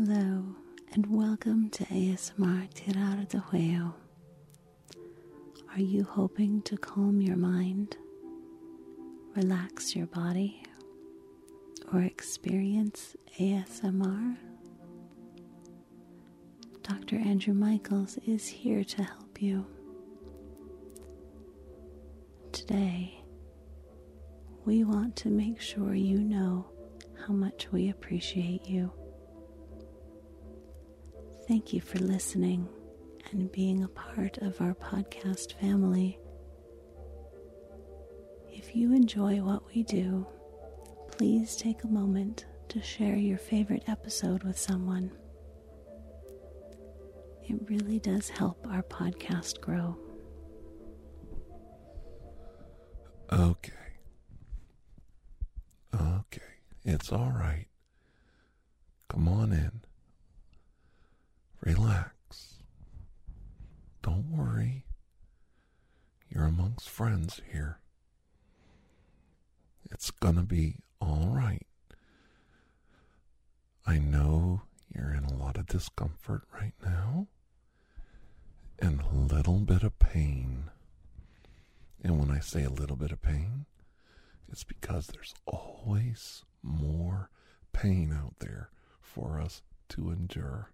Hello, and welcome to ASMR TirarADeguello. Are you hoping to calm your mind, relax your body, or experience ASMR? Dr. Andrew Michaels is here to help you. Today, we want to make sure you know how much we appreciate you. Thank you for listening and being a part of our podcast family. If you enjoy what we do, please take a moment to share your favorite episode with someone. It really does help our podcast grow. Okay. Okay. It's all right. Come on in. Relax. Don't worry. You're amongst friends here. It's gonna be all right. I know you're in a lot of discomfort right now and a little bit of pain. And when I say a little bit of pain, it's because there's always more pain out there for us to endure.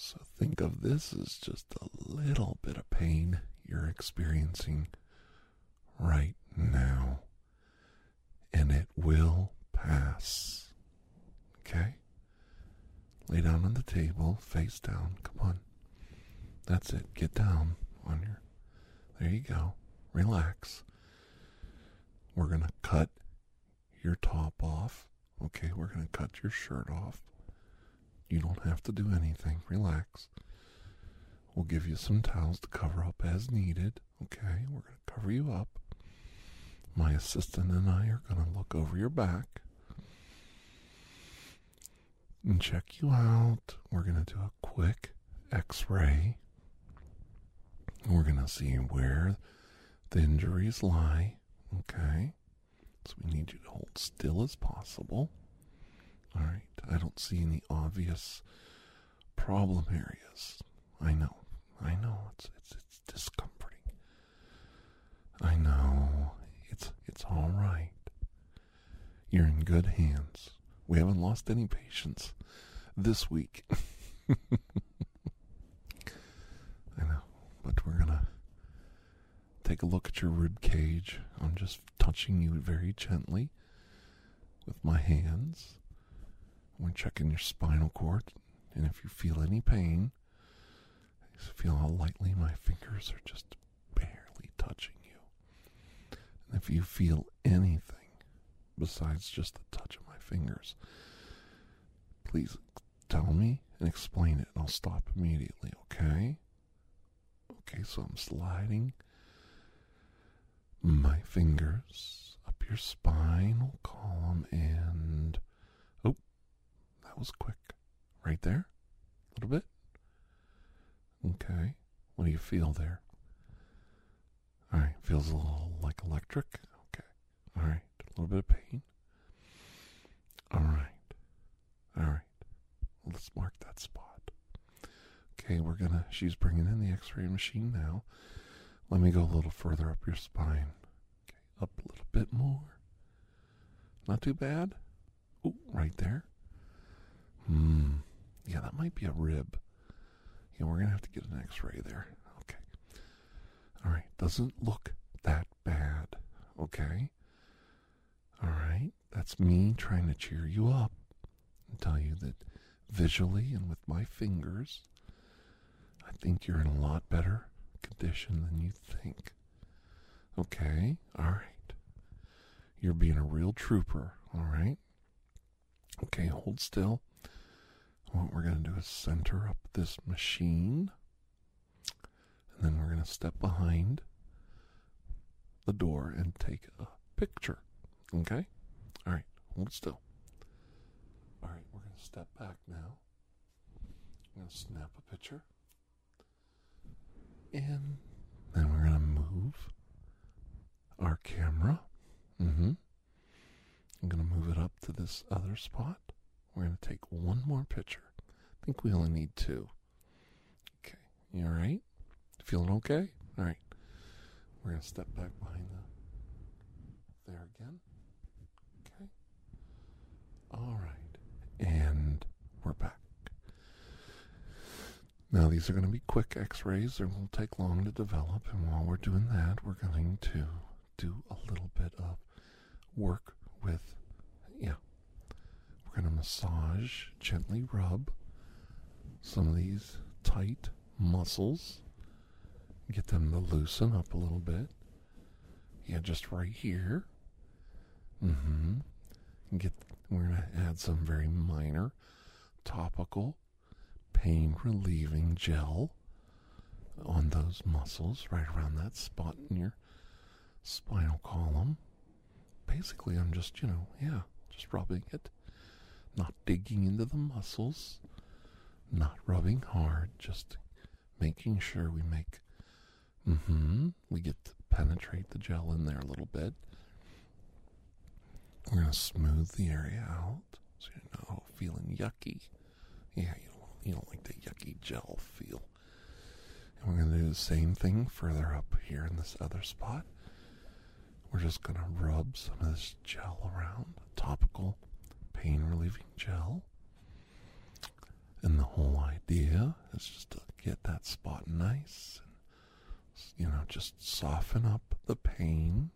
So think of this as just a little bit of pain you're experiencing right now. And it will pass. Okay? Lay down on the table, face down. Come on. That's it. Get down on your. There you go. Relax. We're going to cut your top off. Okay, we're going to cut your shirt off. You don't have to do anything. Relax. We'll give you some towels to cover up as needed. Okay, we're going to cover you up. My assistant and I are going to look over your back and check you out. We're going to do a quick x ray. We're going to see where the injuries lie. Okay, so we need you to hold still as possible. All right. I don't see any obvious problem areas. I know. I know. It's it's it's discomforting. I know. It's it's all right. You're in good hands. We haven't lost any patients this week. I know, but we're gonna take a look at your rib cage. I'm just touching you very gently with my hands. We're checking your spinal cord, and if you feel any pain, feel how lightly my fingers are just barely touching you. And if you feel anything besides just the touch of my fingers, please tell me and explain it, and I'll stop immediately, okay? Okay, so I'm sliding my fingers up your spinal column and was quick. Right there? A little bit? Okay. What do you feel there? All right. Feels a little like electric? Okay. All right. A little bit of pain? All right. All right. Let's mark that spot. Okay. We're gonna she's bringing in the x-ray machine now. Let me go a little further up your spine. Okay, up a little bit more. Not too bad. Oh, right there. Hmm. Yeah, that might be a rib. Yeah, we're gonna have to get an X-ray there. Okay. All right. Doesn't look that bad. Okay. All right. That's me trying to cheer you up and tell you that visually and with my fingers, I think you're in a lot better condition than you think. Okay, all right. You're being a real trooper, all right? Okay, hold still. What we're going to do is center up this machine. And then we're going to step behind the door and take a picture. Okay? All right, hold still. All right, we're going to step back now. I'm going to snap a picture. And then we're going to move our camera. Mm-hmm. I'm going to move it up to this other spot we're going to take one more picture. I think we only need two. Okay, you all right? Feeling okay? All right. We're going to step back behind the there again. Okay. All right. And we're back. Now, these are going to be quick x rays. They won't take long to develop. And while we're doing that, we're going to do a little bit of work with, yeah, going to massage, gently rub some of these tight muscles, get them to loosen up a little bit. Yeah, just right here. Mm-hmm. Get we're gonna add some very minor topical pain relieving gel on those muscles right around that spot in your spinal column. Basically, I'm just, you know, yeah, just rubbing it, not digging into the muscles, not rubbing hard, just making sure we make, mm-hmm, we get to penetrate the gel in there a little bit. We're going to smooth the area out so you're not feeling yucky. Yeah, you don't, you don't like the yucky gel feel. And we're going to do the same thing further up here in this other spot. We're just going to rub some of this gel around, topical pain relieving gel. And the whole idea is just to get that spot nice and, you know, just soften up the pain.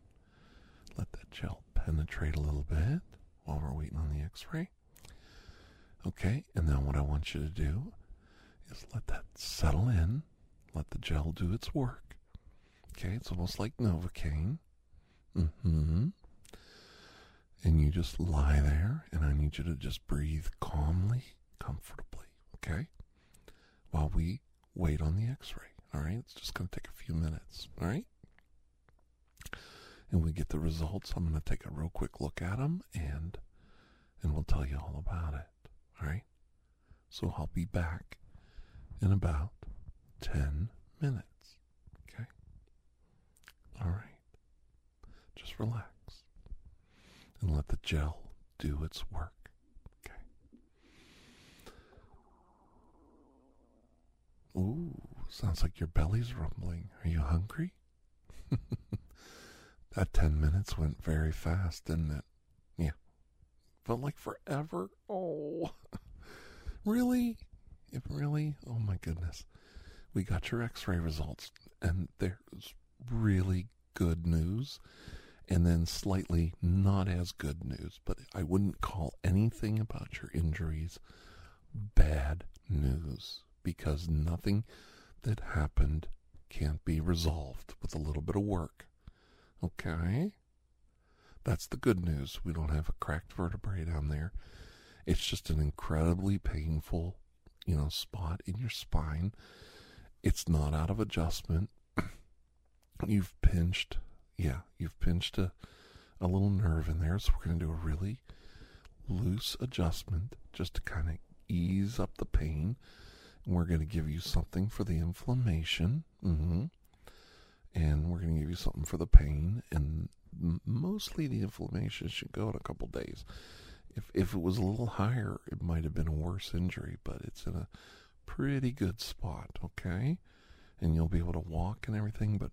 Let that gel penetrate a little bit while we're waiting on the x ray. Okay, and then what I want you to do is let that settle in, let the gel do its work. Okay, it's almost like Novocaine. Mm-hmm. And you just lie there, and I need you to just breathe calmly, comfortably, okay? While we wait on the x ray, all right? It's just going to take a few minutes, all right? And we get the results. I'm going to take a real quick look at them, and, and we'll tell you all about it, all right? So I'll be back in about 10 minutes, okay? All right. Just relax and let the gel do its work. Okay. Ooh, sounds like your belly's rumbling. Are you hungry? that 10 minutes went very fast, didn't it? Yeah. Felt like forever. Oh. really? It really? Oh my goodness. We got your x ray results, and there's really good news and then slightly not as good news, but I wouldn't call anything about your injuries bad news because nothing that happened can't be resolved with a little bit of work. Okay? That's the good news. We don't have a cracked vertebrae down there. It's just an incredibly painful, you know, spot in your spine. It's not out of adjustment. You've pinched yeah, you've pinched a, a little nerve in there. So we're going to do a really loose adjustment just to kind of ease up the pain. And we're going to give you something for the inflammation. Mm-hmm. And we're going to give you something for the pain. And mostly the inflammation should go in a couple days. If, if it was a little higher, it might have been a worse injury, but it's in a pretty good spot, okay? And you'll be able to walk and everything, but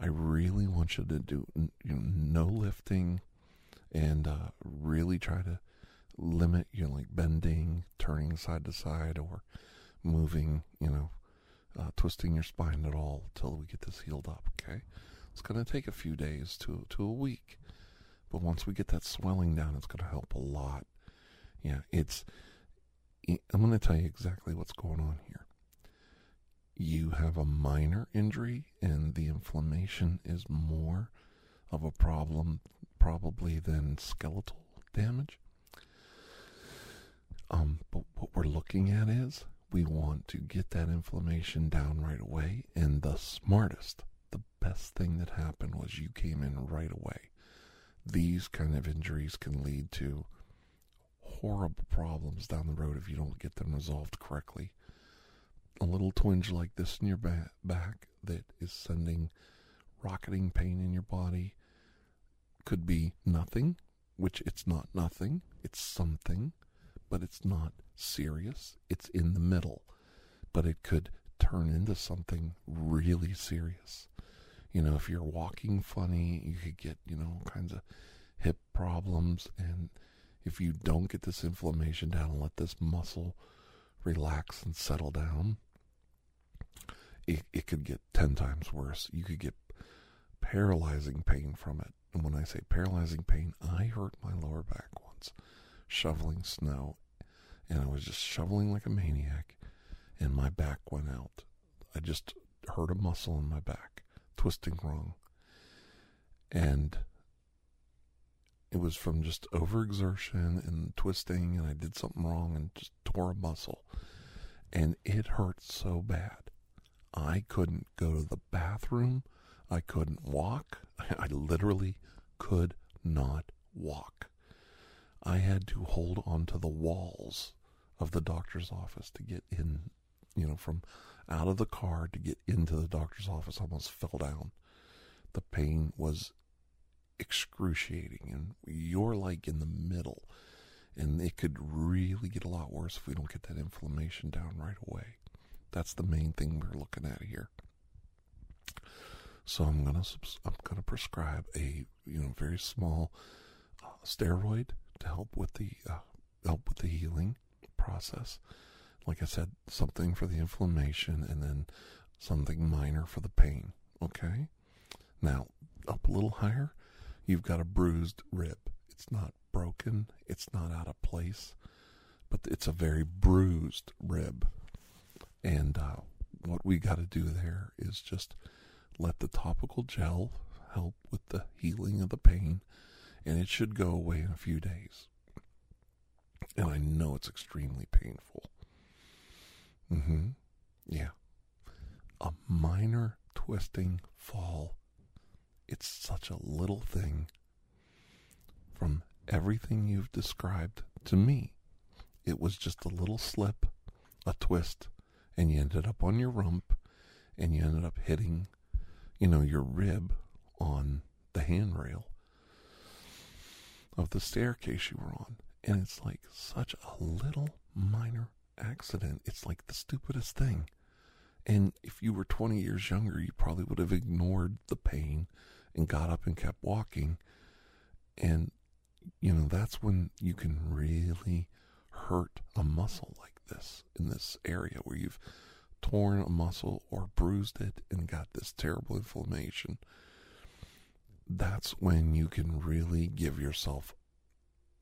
I really want you to do you know, no lifting and uh, really try to limit your like bending, turning side to side, or moving, you know, uh, twisting your spine at all till we get this healed up. Okay, it's going to take a few days to to a week, but once we get that swelling down, it's going to help a lot. Yeah, it's. I'm going to tell you exactly what's going on here you have a minor injury and the inflammation is more of a problem probably than skeletal damage. Um, but what we're looking at is we want to get that inflammation down right away. And the smartest, the best thing that happened was you came in right away. These kind of injuries can lead to horrible problems down the road if you don't get them resolved correctly a little twinge like this in your back that is sending rocketing pain in your body could be nothing, which it's not nothing, it's something, but it's not serious. It's in the middle, but it could turn into something really serious. You know, if you're walking funny, you could get, you know, kinds of hip problems. And if you don't get this inflammation down and let this muscle relax and settle down, it, it could get 10 times worse. You could get paralyzing pain from it. And when I say paralyzing pain, I hurt my lower back once shoveling snow. And I was just shoveling like a maniac, and my back went out. I just hurt a muscle in my back, twisting wrong. And it was from just overexertion and twisting, and I did something wrong and just tore a muscle. And it hurt so bad. I couldn't go to the bathroom. I couldn't walk. I literally could not walk. I had to hold onto the walls of the doctor's office to get in, you know, from out of the car to get into the doctor's office. I almost fell down. The pain was excruciating, and you're like in the middle. And it could really get a lot worse if we don't get that inflammation down right away. That's the main thing we're looking at here. So I'm gonna I'm gonna prescribe a you know very small uh, steroid to help with the uh, help with the healing process. Like I said, something for the inflammation, and then something minor for the pain. Okay. Now up a little higher, you've got a bruised rib. It's not broken. It's not out of place, but it's a very bruised rib. And uh, what we got to do there is just let the topical gel help with the healing of the pain, and it should go away in a few days. And I know it's extremely painful. Mm-hmm. Yeah. A minor twisting fall. It's such a little thing. From everything you've described to me, it was just a little slip, a twist, and you ended up on your rump, and you ended up hitting, you know, your rib on the handrail of the staircase you were on. And it's like such a little minor accident. It's like the stupidest thing. And if you were 20 years younger, you probably would have ignored the pain and got up and kept walking. And, you know, that's when you can really hurt a muscle like this in this area where you've torn a muscle or bruised it and got this terrible inflammation. That's when you can really give yourself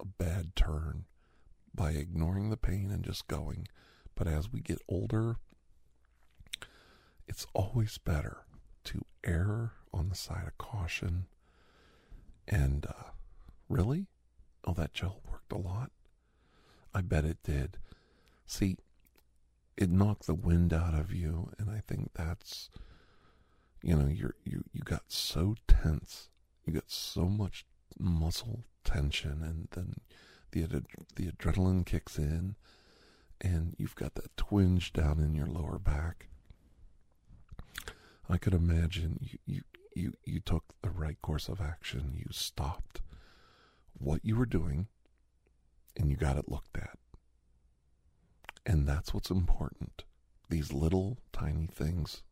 a bad turn by ignoring the pain and just going. But as we get older, it's always better to err on the side of caution. And uh, really? Oh, that gel worked a lot? I bet it did. See, it knocked the wind out of you, and I think that's, you know, you're you you got so tense, you got so much muscle tension, and then the the adrenaline kicks in, and you've got that twinge down in your lower back. I could imagine you you you, you took the right course of action. You stopped what you were doing, and you got it looked at. And that's what's important. These little tiny things.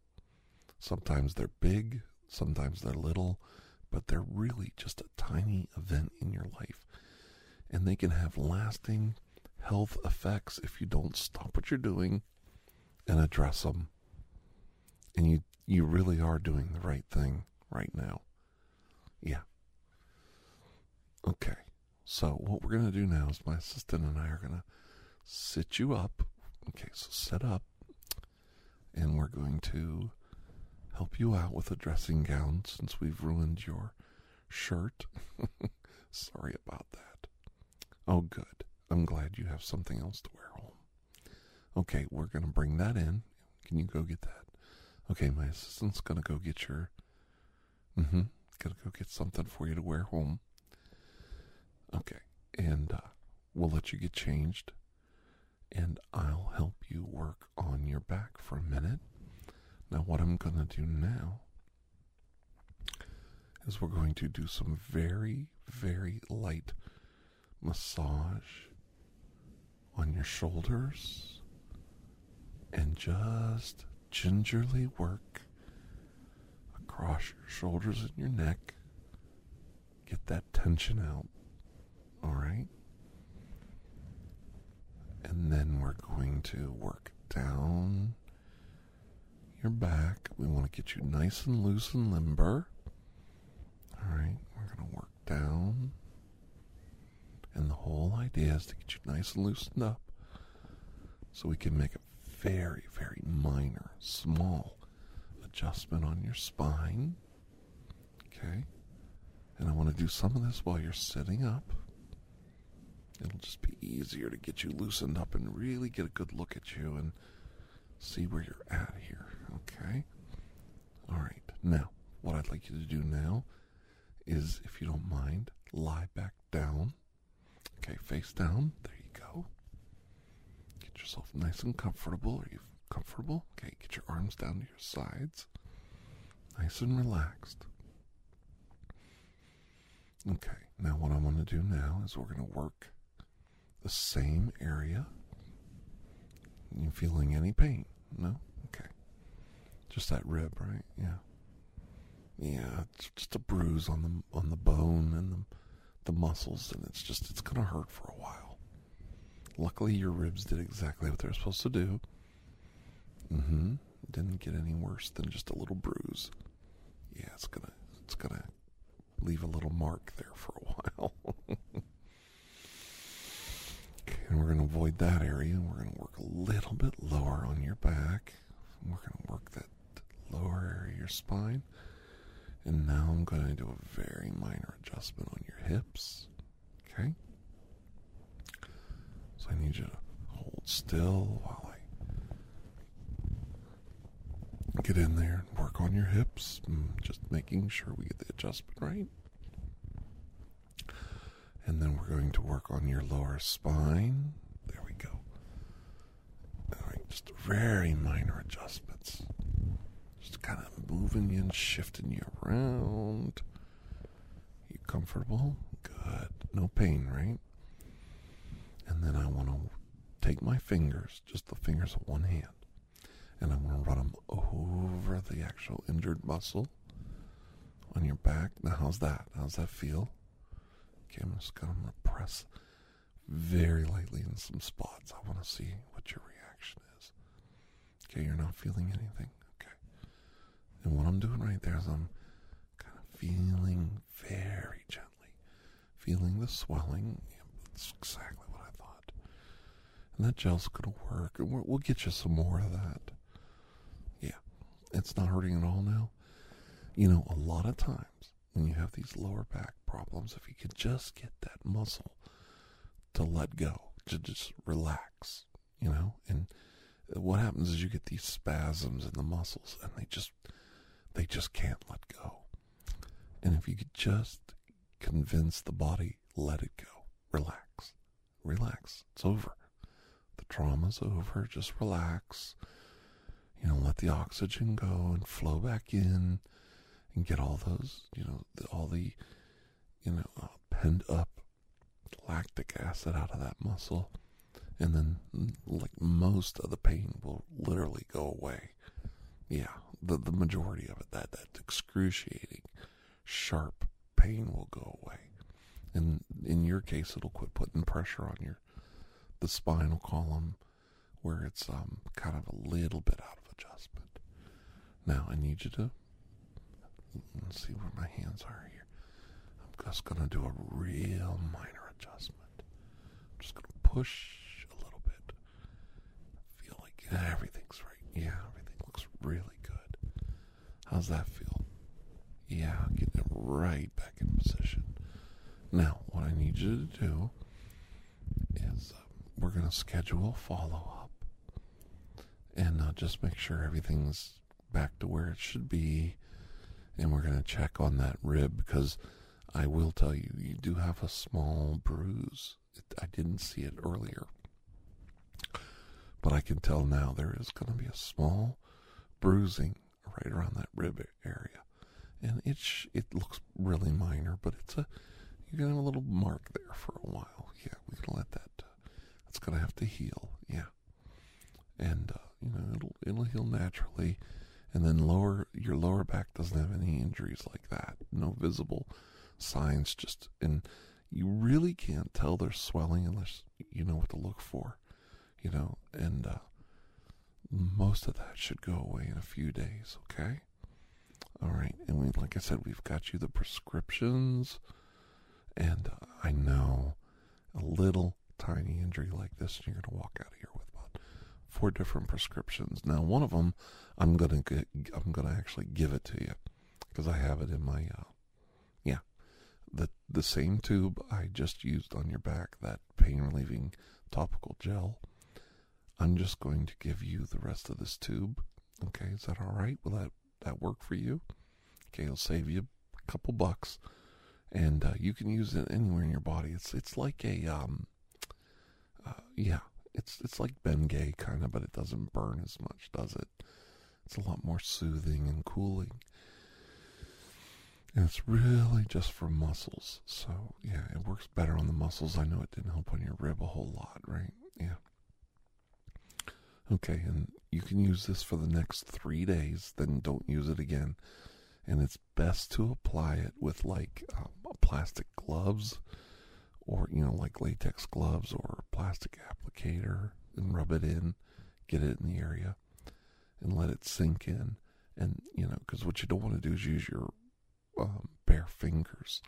Sometimes they're big, sometimes they're little, but they're really just a tiny event in your life. And they can have lasting health effects if you don't stop what you're doing and address them. And you you really are doing the right thing right now. Yeah. Okay. So what we're going to do now is my assistant and I are going to sit you up. Okay, so sit up. And we're going to help you out with a dressing gown since we've ruined your shirt. Sorry about that. Oh, good. I'm glad you have something else to wear home. Okay, we're going to bring that in. Can you go get that? Okay, my assistant's going to go get your. Mm hmm. Going to go get something for you to wear home. Okay, and uh, we'll let you get changed and I'll help you work on your back for a minute. Now, what I'm going to do now is we're going to do some very, very light massage on your shoulders and just gingerly work across your shoulders and your neck. Get that tension out. All right. And then we're going to work down your back. We want to get you nice and loose and limber. All right. We're going to work down. And the whole idea is to get you nice and loosened up so we can make a very, very minor, small adjustment on your spine. Okay? And I want to do some of this while you're sitting up. It'll just be easier to get you loosened up and really get a good look at you and see where you're at here. Okay? All right. Now, what I'd like you to do now is, if you don't mind, lie back down. Okay, face down. There you go. Get yourself nice and comfortable. Are you comfortable? Okay, get your arms down to your sides. Nice and relaxed. Okay, now what I want to do now is we're going to work the same area. You feeling any pain? No? Okay. Just that rib, right? Yeah. Yeah, it's just a bruise on the on the bone and the the muscles, and it's just it's gonna hurt for a while. Luckily, your ribs did exactly what they're supposed to do. Mm-hmm. Didn't get any worse than just a little bruise. Yeah, it's gonna it's gonna leave a little mark there for a while. And we're gonna avoid that area. We're gonna work a little bit lower on your back. We're gonna work that lower area of your spine. And now I'm going to do a very minor adjustment on your hips. Okay? So I need you to hold still while I get in there and work on your hips, mm, just making sure we get the adjustment right. And then we're going to work on your lower spine. There we go. All right, just very minor adjustments Just kind of moving you and shifting you around. You comfortable? Good. No pain, right? And then I want to take my fingers, just the fingers of one hand, and I want to run them over the actual injured muscle on your back. Now, how's that? How's that feel? I'm just going to press very lightly in some spots. I want to see what your reaction is. Okay, you're not feeling anything. Okay. And what I'm doing right there is I'm kind of feeling very gently, feeling the swelling. Yeah, that's exactly what I thought. And that gel's going to work. And we'll get you some more of that. Yeah, it's not hurting at all now. You know, a lot of times when you have these lower back problems, if you could just get that muscle to let go, to just relax, you know, and what happens is you get these spasms in the muscles and they just they just can't let go. And if you could just convince the body, let it go, relax, relax, it's over. The trauma's over, just relax. You know, let the oxygen go and flow back in and get all those, you know, all the, you know, uh, pent up lactic acid out of that muscle. And then, like, most of the pain will literally go away. Yeah, the, the majority of it, that, that excruciating, sharp pain will go away. And in your case, it'll quit putting pressure on your the spinal column where it's um, kind of a little bit out of adjustment. Now, I need you to let's see where my hands are here. Just going to do a real minor adjustment. I'm just going to push a little bit. feel like everything's right. Yeah, everything looks really good. How's that feel? Yeah, getting it right back in position. Now, what I need you to do is uh, we're going to schedule a follow up and uh, just make sure everything's back to where it should be. And we're going to check on that rib because I will tell you, you do have a small bruise. It, I didn't see it earlier. But I can tell now there is going to be a small bruising right around that rib area. And it's it looks really minor, but it's a you're gonna have a little mark there for a while. Yeah, we can let that. Uh, that's gonna have to heal. Yeah, and uh, you know it'll it'll heal naturally, and then lower your lower back doesn't have any injuries like that. No visible signs. Just and you really can't tell they're swelling unless you know what to look for. You know, and uh, most of that should go away in a few days. Okay. All right, and we, like I said, we've got you the prescriptions, and uh, I know a little tiny injury like this, and you're going to walk out of here with about four different prescriptions. Now, one of them, I'm going to I'm going to actually give it to you because I have it in my, uh, the the same tube I just used on your back, that pain relieving topical gel. I'm just going to give you the rest of this tube. Okay, is that all right? Will that that work for you? Okay, it'll save you a couple bucks, and uh, you can use it anywhere in your body. It's it's like a um, uh, yeah, it's it's like Bengay kind of, but it doesn't burn as much, does it? It's a lot more soothing and cooling. And it's really just for muscles. So, yeah, it works better on the muscles. I know it didn't help on your rib a whole lot, right? Yeah. Okay, and you can use this for the next three days, then don't use it again. And it's best to apply it with like um, plastic gloves or, you know, like latex gloves or a plastic applicator and rub it in, get it in the area and let it sink in. And, you know, because what you don't want to do is use your um, bare fingers.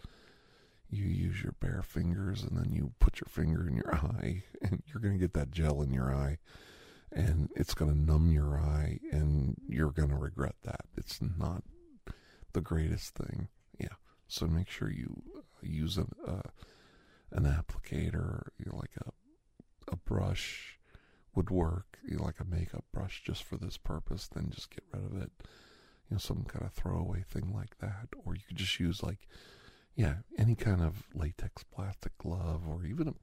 You use your bare fingers and then you put your finger in your eye and you're going to get that gel in your eye and it's going to numb your eye and you're going to regret that. It's not the greatest thing. Yeah. So make sure you use an uh, an applicator, you know, like a a brush would work, you know, like a makeup brush just for this purpose. Then just get rid of it. You know, some kind of throwaway thing like that, or you could just use like, yeah, any kind of latex plastic glove, or even a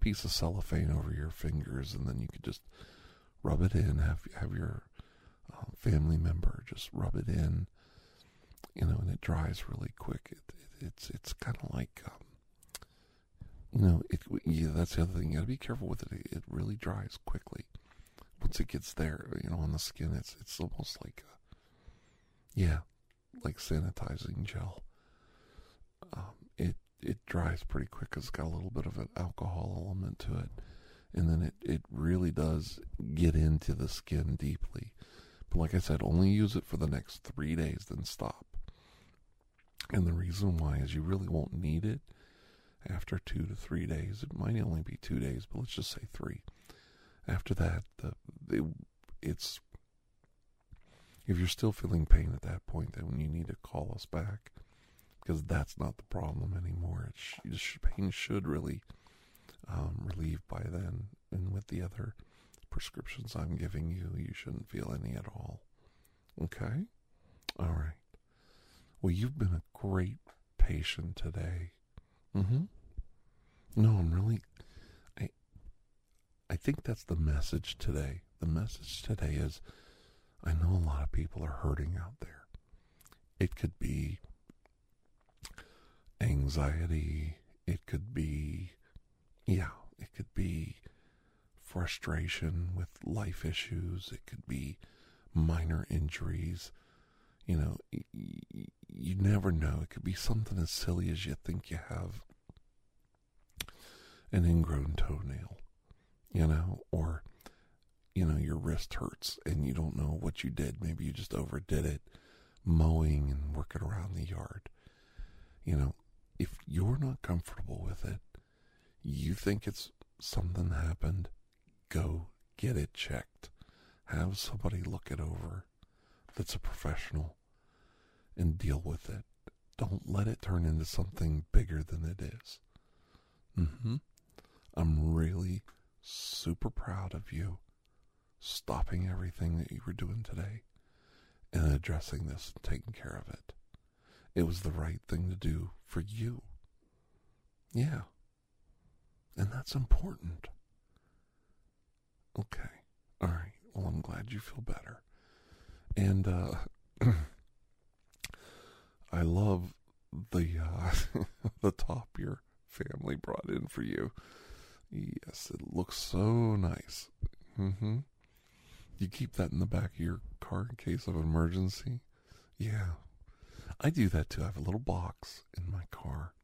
piece of cellophane over your fingers, and then you could just rub it in. Have have your uh, family member just rub it in, you know, and it dries really quick. It, it, it's it's kind of like, um, you know, it. Yeah, that's the other thing. You got to be careful with it. It really dries quickly. Once it gets there, you know, on the skin, it's it's almost like, a, yeah, like sanitizing gel. Um, it it dries pretty quick it's got a little bit of an alcohol element to it and then it, it really does get into the skin deeply. But like I said, only use it for the next three days, then stop. And the reason why is you really won't need it after two to three days. It might only be two days, but let's just say three. After that, the, the it's if you're still feeling pain at that point, then you need to call us back because that's not the problem anymore. It's, pain should really um, relieved by then. And with the other prescriptions I'm giving you, you shouldn't feel any at all. Okay? All right. Well, you've been a great patient today. Mm-hmm. No, I'm really I I think that's the message today. The message today is I know a lot of people are hurting out there. It could be anxiety, it could be yeah, it could be frustration with life issues, it could be minor injuries. You know, you never know. It could be something as silly as you think you have an ingrown toenail, you know, or, you know, your wrist hurts and you don't know what you did. Maybe you just overdid it mowing and working around the yard. You know, if you're not comfortable with it, you think it's something happened, go get it checked. Have somebody look it over that's a professional and deal with it. Don't let it turn into something bigger than it is. Mm-hmm. I'm really super proud of you stopping everything that you were doing today and addressing this and taking care of it. It was the right thing to do for you. Yeah. And that's important. Okay. All right. Well, I'm glad you feel better. And uh I love the uh the top your family brought in for you. Yes, it looks so nice. Mm-hmm. You keep that in the back of your car in case of emergency. Yeah, I do that too. I have a little box in my car,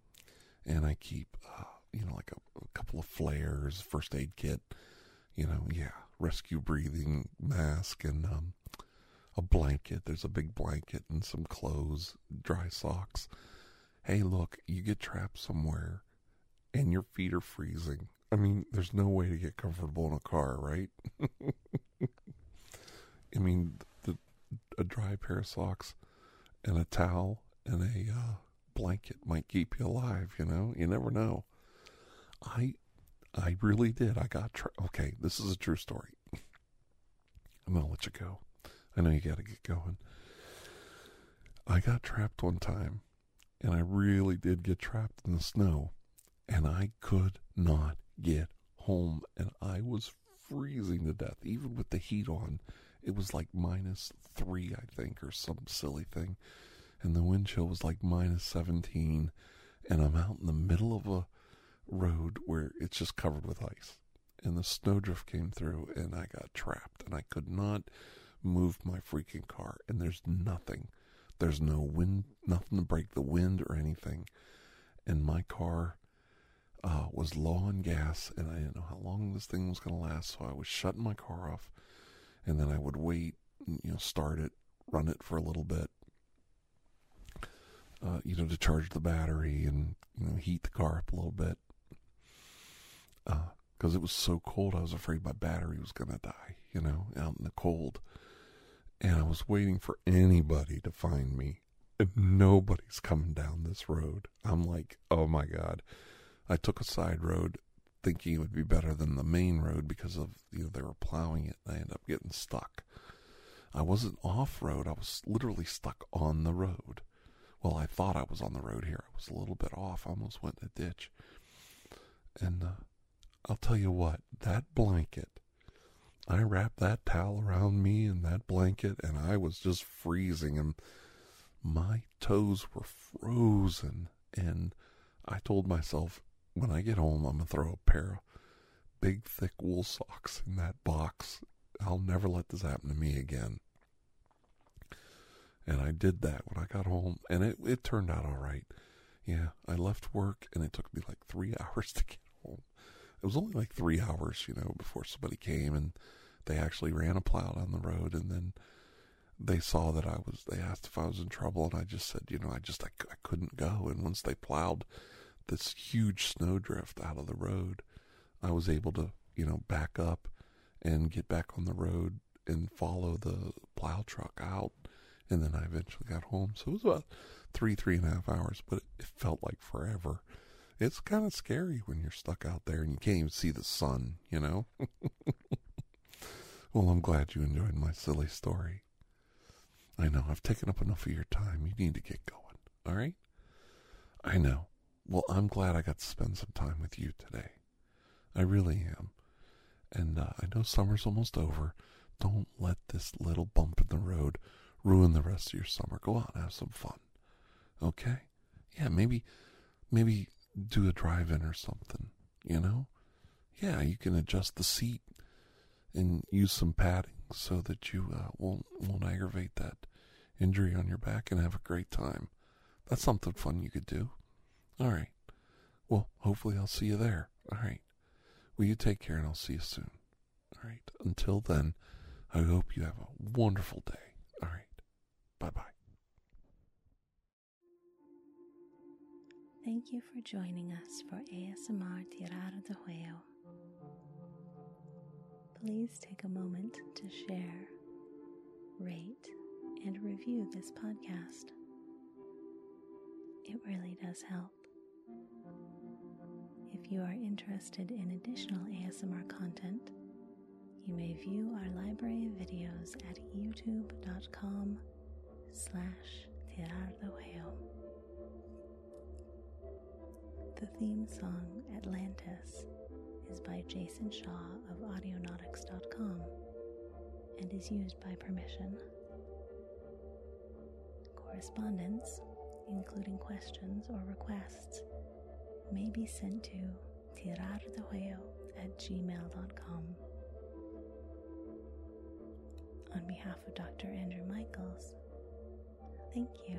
and I keep, uh, you know, like a, a couple of flares, first aid kit, you know, yeah, rescue breathing mask, and um, a blanket. There's a big blanket and some clothes, dry socks. Hey, look, you get trapped somewhere, and your feet are freezing. I mean, there's no way to get comfortable in a car, right? I mean, the, a dry pair of socks and a towel and a uh, blanket might keep you alive. You know, you never know. I, I really did. I got tra- okay. This is a true story. I'm gonna let you go. I know you got to get going. I got trapped one time, and I really did get trapped in the snow, and I could not get home, and I was freezing to death, even with the heat on. It was like minus three, I think, or some silly thing. And the wind chill was like minus 17. And I'm out in the middle of a road where it's just covered with ice. And the snowdrift came through, and I got trapped. And I could not move my freaking car. And there's nothing. There's no wind, nothing to break the wind or anything. And my car uh, was low on gas, and I didn't know how long this thing was going to last. So I was shutting my car off and then I would wait, you know, start it, run it for a little bit, uh, you know, to charge the battery and you know heat the car up a little bit. Because uh, it was so cold, I was afraid my battery was gonna die, you know, out in the cold. And I was waiting for anybody to find me, and nobody's coming down this road. I'm like, oh my god! I took a side road thinking it would be better than the main road because of you know they were plowing it and I ended up getting stuck. I wasn't off road, I was literally stuck on the road. Well, I thought I was on the road here. I was a little bit off. I almost went in a ditch. And uh, I'll tell you what, that blanket, I wrapped that towel around me and that blanket, and I was just freezing, and my toes were frozen. And I told myself, when I get home, I'm going to throw a pair of big, thick wool socks in that box. I'll never let this happen to me again. And I did that when I got home, and it, it turned out all right. Yeah, I left work, and it took me like three hours to get home. It was only like three hours, you know, before somebody came and they actually ran a plow down the road, and then they saw that I was. They asked if I was in trouble, and I just said, you know, I just I, I couldn't go. And once they plowed this huge snowdrift out of the road, I was able to, you know, back up and get back on the road and follow the plow truck out. And then I eventually got home. So it was about three, three and a half hours, but it, felt like forever. It's kind of scary when you're stuck out there and you can't even see the sun, you know? well, I'm glad you enjoyed my silly story. I know, I've taken up enough of your time. You need to get going, all right? I know. Well, I'm glad I got to spend some time with you today. I really am. And uh, I know summer's almost over. Don't let this little bump in the road ruin the rest of your summer. Go out and have some fun. Okay? Yeah, maybe maybe do a drive-in or something, you know? Yeah, you can adjust the seat and use some padding so that you uh, won't won't aggravate that injury on your back and have a great time. That's something fun you could do. All right. Well, hopefully I'll see you there. All right. Will you take care and I'll see you soon. All right. Until then, I hope you have a wonderful day. All right. Bye bye. Thank you for joining us for ASMR Tirar de Juego. Please take a moment to share, rate, and review this podcast. It really does help. If you are interested in additional ASMR content, you may view our library of videos at youtube.com slash. The theme song Atlantis is by Jason Shaw of Audionautix.com and is used by permission. Correspondence, including questions or requests, may be sent to tiraradeguello at gmail.com. On behalf of Dr. Andrew Michaels, thank you